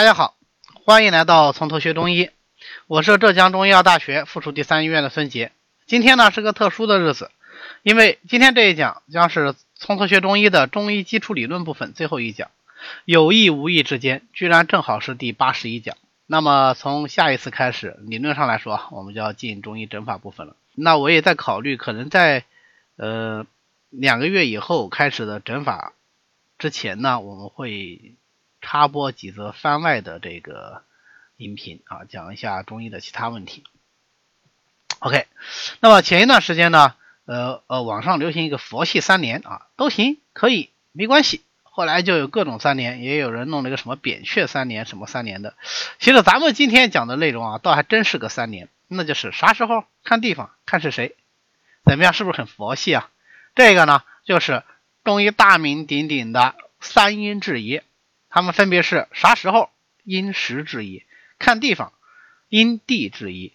大家好，欢迎来到从头学中医。我是浙江中医药大学附属第三医院的孙杰。今天呢是个特殊的日子，因为今天这一讲将是从头学中医的中医基础理论部分最后一讲。有意无意之间，居然正好是第八十一讲。那么从下一次开始，理论上来说，我们就要进中医诊法部分了。那我也在考虑，可能在呃两个月以后开始的诊法之前呢，我们会插播几则番外的这个音频啊，讲一下中医的其他问题。OK，那么前一段时间呢，呃呃，网上流行一个佛系三年啊，都行，可以，没关系。后来就有各种三年，也有人弄了一个什么扁鹊三年，什么三年的。其实咱们今天讲的内容啊，倒还真是个三年，那就是啥时候看地方，看是谁，怎么样，是不是很佛系啊？这个呢，就是中医大名鼎鼎的三阴治宜，他们分别是啥时候因时制宜，看地方因地制宜，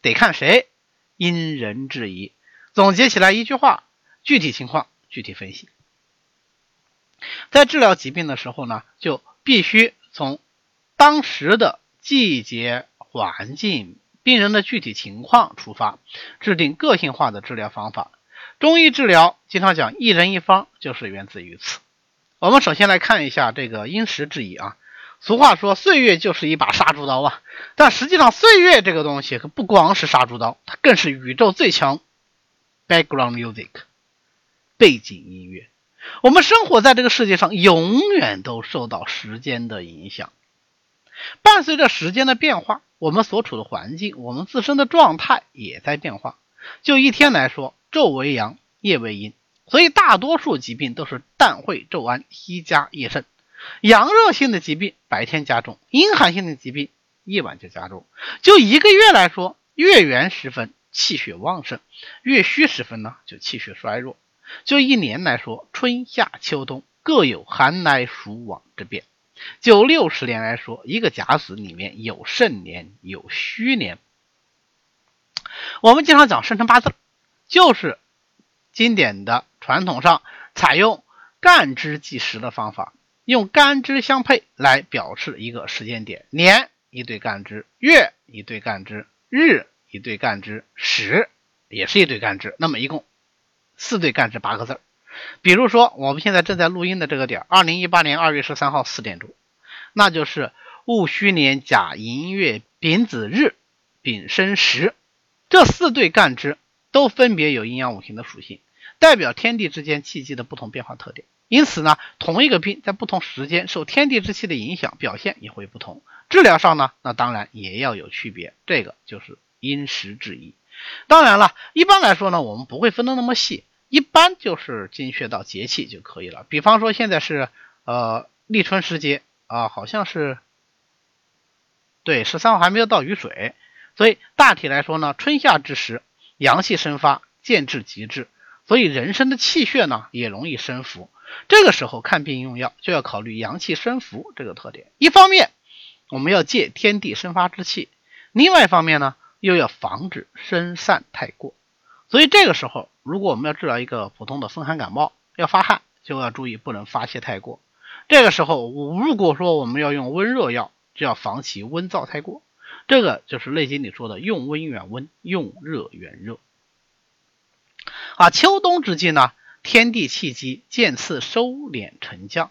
得看谁因人制宜。总结起来一句话，具体情况具体分析。在治疗疾病的时候呢，就必须从当时的季节、环境、病人的具体情况出发，制定个性化的治疗方法。中医治疗经常讲一人一方，就是源自于此。我们首先来看一下这个因时制宜啊。俗话说，岁月就是一把杀猪刀啊。但实际上，岁月这个东西可不光是杀猪刀，它更是宇宙最强 background music 背景音乐。我们生活在这个世界上，永远都受到时间的影响。伴随着时间的变化，我们所处的环境，我们自身的状态也在变化。就一天来说，昼为阳，夜为阴，所以大多数疾病都是旦会昼安，夕加夜盛。阳热性的疾病白天加重，阴寒性的疾病夜晚就加重。就一个月来说，月圆时分气血旺盛，月虚时分呢就气血衰弱。就一年来说，春夏秋冬各有寒来暑往之变。就六十年来说，一个甲子里面有盛年，有虚年。我们经常讲生辰八字，就是经典的传统上采用干支计时的方法，用干支相配来表示一个时间点。年一对干支，月一对干支，日一对干支，时也是一对干支。那么一共。四对干支八个字比如说我们现在正在录音的这个点，二零一八年二月十三号四点钟，那就是戊戌年甲寅月丙子日丙申时，这四对干支都分别有阴阳五行的属性，代表天地之间气机的不同变化特点。因此呢，同一个病在不同时间受天地之气的影响，表现也会不同。治疗上呢，那当然也要有区别，这个就是因时制宜。当然了，一般来说呢，我们不会分得那么细。一般就是精确到节气就可以了。比方说现在是呃立春时节啊，好像是对十三号还没有到雨水，所以大体来说呢，春夏之时阳气生发，渐至极致，所以人生的气血呢也容易生浮。这个时候看病用药就要考虑阳气生浮这个特点。一方面我们要借天地生发之气，另外一方面呢又要防止生散太过。所以这个时候，如果我们要治疗一个普通的风寒感冒，要发汗，就要注意不能发泄太过。这个时候，如果说我们要用温热药，就要防其温燥太过。这个就是《内经》里说的“用温远温，用热远热”。啊，秋冬之际呢，天地气机渐次收敛沉降，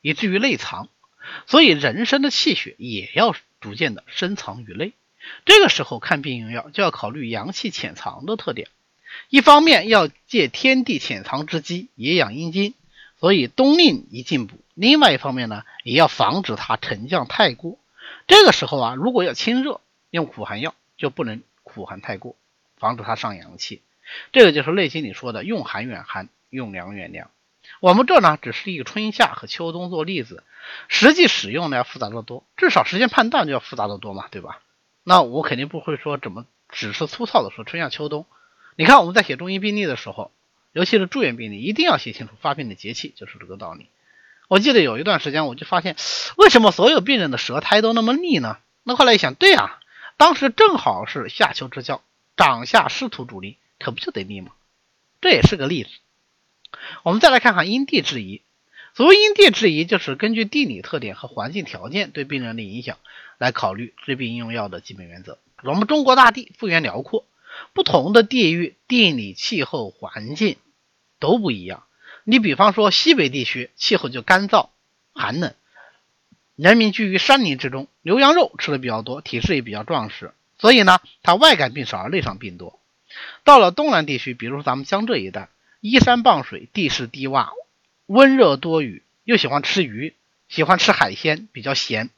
以至于内藏，所以人生的气血也要逐渐的深藏于内。这个时候看病用药，就要考虑阳气潜藏的特点。一方面要借天地潜藏之机，也养阴经，所以冬令宜进补；另外一方面呢，也要防止它沉降太过。这个时候啊，如果要清热，用苦寒药就不能苦寒太过，防止它伤阳气。这个就是《内经》里说的“用寒远寒，用凉远凉”。我们这呢，只是一个春夏和秋冬做例子，实际使用呢要复杂的多，至少时间判断就要复杂的多嘛，对吧？那我肯定不会说怎么只是粗糙的说春夏秋冬。你看我们在写中医病历的时候，尤其是住院病历，一定要写清楚发病的节气，就是这个道理。我记得有一段时间，我就发现，为什么所有病人的舌苔都那么腻呢？那后来一想，对啊，当时正好是夏秋之交，长夏湿土主力，可不就得腻吗？这也是个例子。我们再来看看因地制宜，所谓因地制宜，就是根据地理特点和环境条件对病人的影响来考虑治病用药的基本原则。我们中国大地幅员辽阔，不同的地域、地理、气候环境都不一样。你比方说西北地区气候就干燥寒冷，人民居于山林之中，牛羊肉吃的比较多，体质也比较壮实，所以呢，它外感病少而内伤病多。到了东南地区，比如说咱们江浙一带，依山傍水，地势低洼。温热多雨，又喜欢吃鱼，喜欢吃海鲜，比较咸。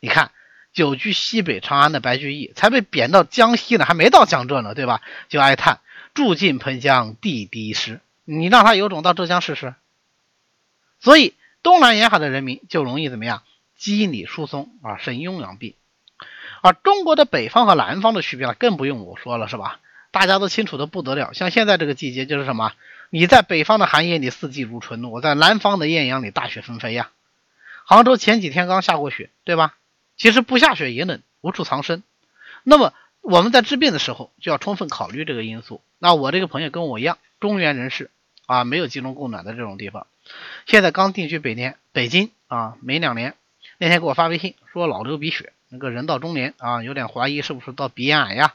你看，久居西北长安的白居易，才被贬到江西呢，还没到江浙呢，对吧？就哀叹“住近盆江地低湿”。你让他有种到浙江试试。所以，东南沿海的人民就容易怎么样？肌理疏松啊，生痈疡病。而中国的北方和南方的区别呢，更不用我说了，是吧？大家都清楚的不得了。像现在这个季节，就是什么？你在北方的寒夜里四季如春，我在南方的艳阳里大雪纷飞呀。杭州前几天刚下过雪，对吧？其实不下雪也冷，无处藏身。那么我们在治病的时候就要充分考虑这个因素。那我这个朋友跟我一样，中原人士啊，没有集中供暖的这种地方，现在刚定居北年北京啊，没两年。那天给我发微信说老流鼻血，那个人到中年啊，有点怀疑是不是到鼻咽癌呀？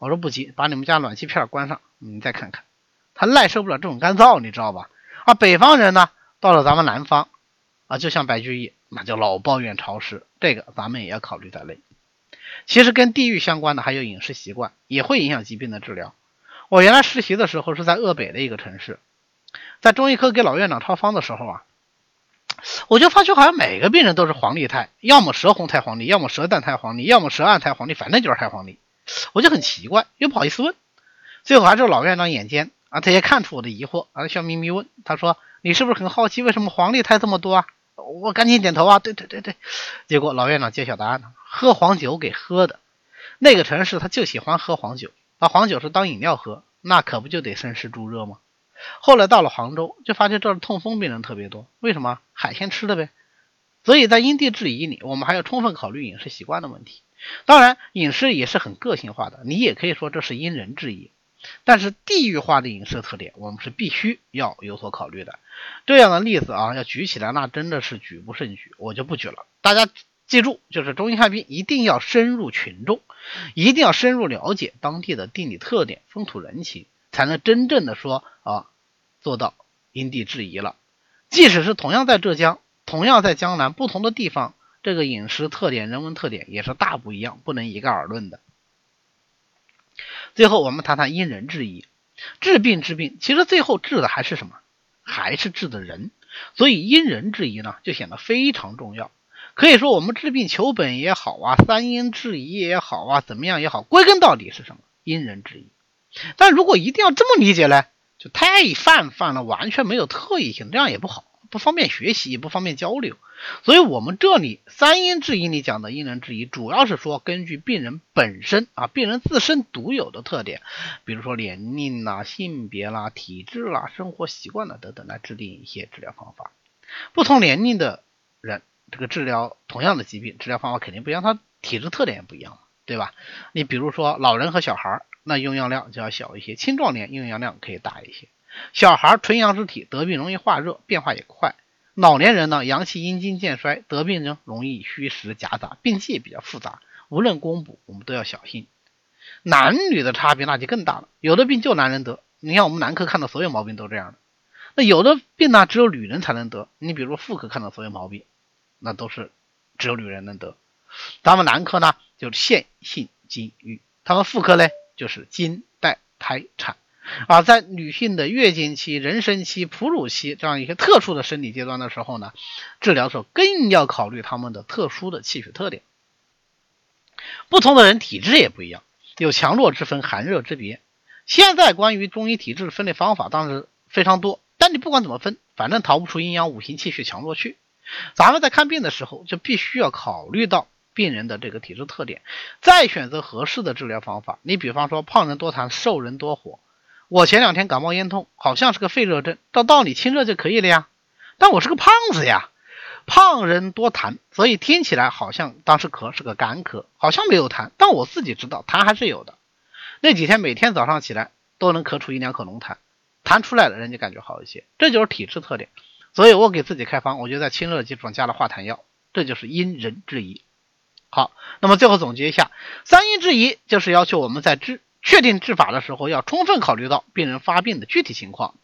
我说不急，把你们家暖气片关上，你再看看。他耐受不了这种干燥，你知道吧？啊，北方人呢，到了咱们南方，啊，就像白居易，那就老抱怨潮湿，这个咱们也要考虑在内。其实跟地域相关的还有饮食习惯，也会影响疾病的治疗。我原来实习的时候是在鄂北的一个城市，在中医科给老院长抄方的时候啊，我就发觉好像每个病人都是黄历太，要么舌红太黄历，要么舌淡太黄历，要么舌暗太黄历，反正就是太黄历。我就很奇怪，又不好意思问，最后还是老院长眼尖。啊，他也看出我的疑惑，啊，笑眯眯问：“他说你是不是很好奇为什么黄历胎这么多啊？”我赶紧点头啊，对对对对。结果老院长揭晓答案了：喝黄酒给喝的。那个城市他就喜欢喝黄酒，把黄酒是当饮料喝，那可不就得生湿助热吗？后来到了杭州，就发现这儿痛风病人特别多，为什么？海鲜吃的呗。所以在因地制宜里，我们还要充分考虑饮食习惯的问题。当然，饮食也是很个性化的，你也可以说这是因人制宜。但是地域化的饮食特点，我们是必须要有所考虑的。这样的例子啊，要举起来，那真的是举不胜举，我就不举了。大家记住，就是中医看病一定要深入群众，一定要深入了解当地的地理特点、风土人情，才能真正的说啊，做到因地制宜了。即使是同样在浙江，同样在江南，不同的地方，这个饮食特点、人文特点也是大不一样，不能一概而论的。最后，我们谈谈因人制宜。治病治病，其实最后治的还是什么？还是治的人。所以因人制宜呢，就显得非常重要。可以说，我们治病求本也好啊，三因制宜也好啊，怎么样也好，归根到底是什么？因人制宜。但如果一定要这么理解呢，就太泛泛了，完全没有特异性，这样也不好，不方便学习，也不方便交流。所以，我们这里三因治宜里讲的因人制宜，主要是说根据病人本身啊，病人自身独有的特点，比如说年龄啦、性别啦、体质啦、生活习惯啦等等，来制定一些治疗方法。不同年龄的人，这个治疗同样的疾病，治疗方法肯定不一样，他体质特点也不一样，对吧？你比如说老人和小孩，那用药量就要小一些；青壮年用药量可以大一些。小孩纯阳之体，得病容易化热，变化也快。老年人呢，阳气阴精渐衰，得病呢容易虚实夹杂，病机也比较复杂。无论公补，我们都要小心。男女的差别那就更大了，有的病就男人得，你看我们男科看到所有毛病都这样的。那有的病呢，只有女人才能得，你比如妇科看到所有毛病，那都是只有女人能得。咱们男科呢，就是腺性精郁，他们妇科呢，就是经带胎产。啊，在女性的月经期、妊娠期、哺乳期这样一些特殊的生理阶段的时候呢，治疗的时候更要考虑他们的特殊的气血特点。不同的人体质也不一样，有强弱之分、寒热之别。现在关于中医体质分类方法当然非常多，但你不管怎么分，反正逃不出阴阳五行气血强弱去。咱们在看病的时候就必须要考虑到病人的这个体质特点，再选择合适的治疗方法。你比方说，胖人多痰，瘦人多火。我前两天感冒咽痛，好像是个肺热症，照道理清热就可以了呀。但我是个胖子呀，胖人多痰，所以听起来好像当时咳是个干咳，好像没有痰，但我自己知道痰还是有的。那几天每天早上起来都能咳出一两口浓痰，痰出来了人就感觉好一些，这就是体质特点。所以我给自己开方，我就在清热基础上加了化痰药，这就是因人制宜。好，那么最后总结一下，三因制宜就是要求我们在治确定治法的时候，要充分考虑到病人发病的具体情况，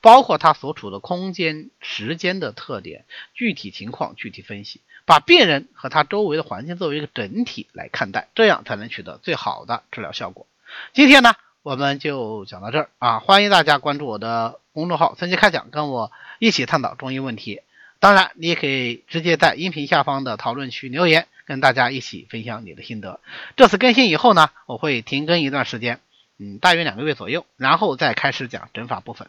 包括他所处的空间、时间的特点，具体情况具体分析，把病人和他周围的环境作为一个整体来看待，这样才能取得最好的治疗效果。今天呢，我们就讲到这儿啊，欢迎大家关注我的公众号“三七开讲”，跟我一起探讨中医问题。当然，你也可以直接在音频下方的讨论区留言。跟大家一起分享你的心得。这次更新以后呢，我会停更一段时间，嗯，大约两个月左右，然后再开始讲整法部分。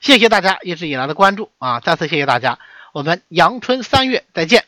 谢谢大家一直以来的关注啊！再次谢谢大家，我们阳春三月再见。